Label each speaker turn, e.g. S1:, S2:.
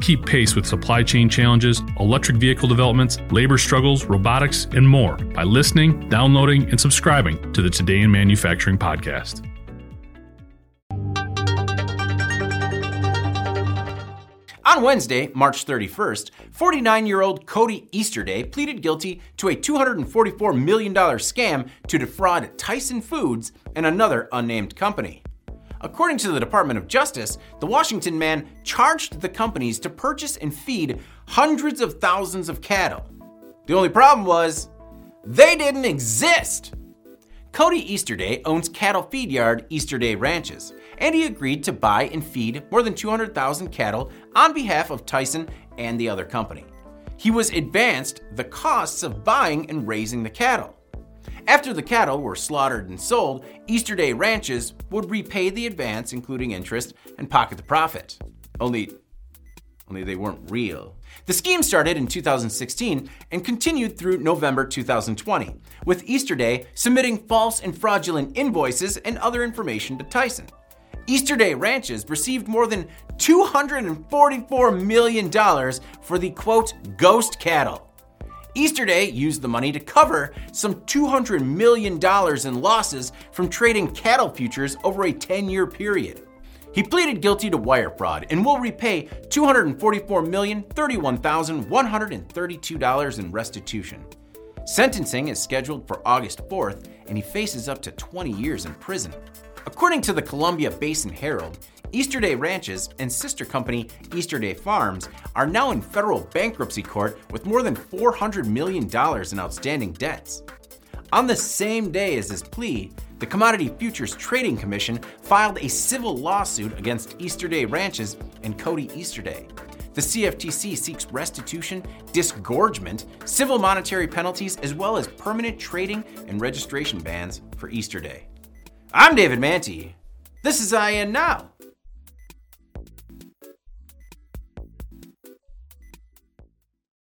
S1: Keep pace with supply chain challenges, electric vehicle developments, labor struggles, robotics, and more by listening, downloading, and subscribing to the Today in Manufacturing podcast.
S2: On Wednesday, March 31st, 49 year old Cody Easterday pleaded guilty to a $244 million scam to defraud Tyson Foods and another unnamed company. According to the Department of Justice, the Washington man charged the companies to purchase and feed hundreds of thousands of cattle. The only problem was, they didn't exist! Cody Easterday owns cattle feed yard Easterday Ranches, and he agreed to buy and feed more than 200,000 cattle on behalf of Tyson and the other company. He was advanced the costs of buying and raising the cattle. After the cattle were slaughtered and sold, Easterday ranches would repay the advance, including interest, and pocket the profit. Only, only they weren't real. The scheme started in 2016 and continued through November 2020, with Easterday submitting false and fraudulent invoices and other information to Tyson. Easterday Ranches received more than $244 million for the quote, ghost cattle. Easterday used the money to cover some $200 million in losses from trading cattle futures over a 10 year period. He pleaded guilty to wire fraud and will repay $244,031,132 in restitution. Sentencing is scheduled for August 4th, and he faces up to 20 years in prison. According to the Columbia Basin Herald, Easterday Ranches and sister company Easterday Farms are now in federal bankruptcy court with more than $400 million in outstanding debts. On the same day as his plea, the Commodity Futures Trading Commission filed a civil lawsuit against Easterday Ranches and Cody Easterday. The CFTC seeks restitution, disgorgement, civil monetary penalties, as well as permanent trading and registration bans for Easterday. I'm David Mantey. This is IEN Now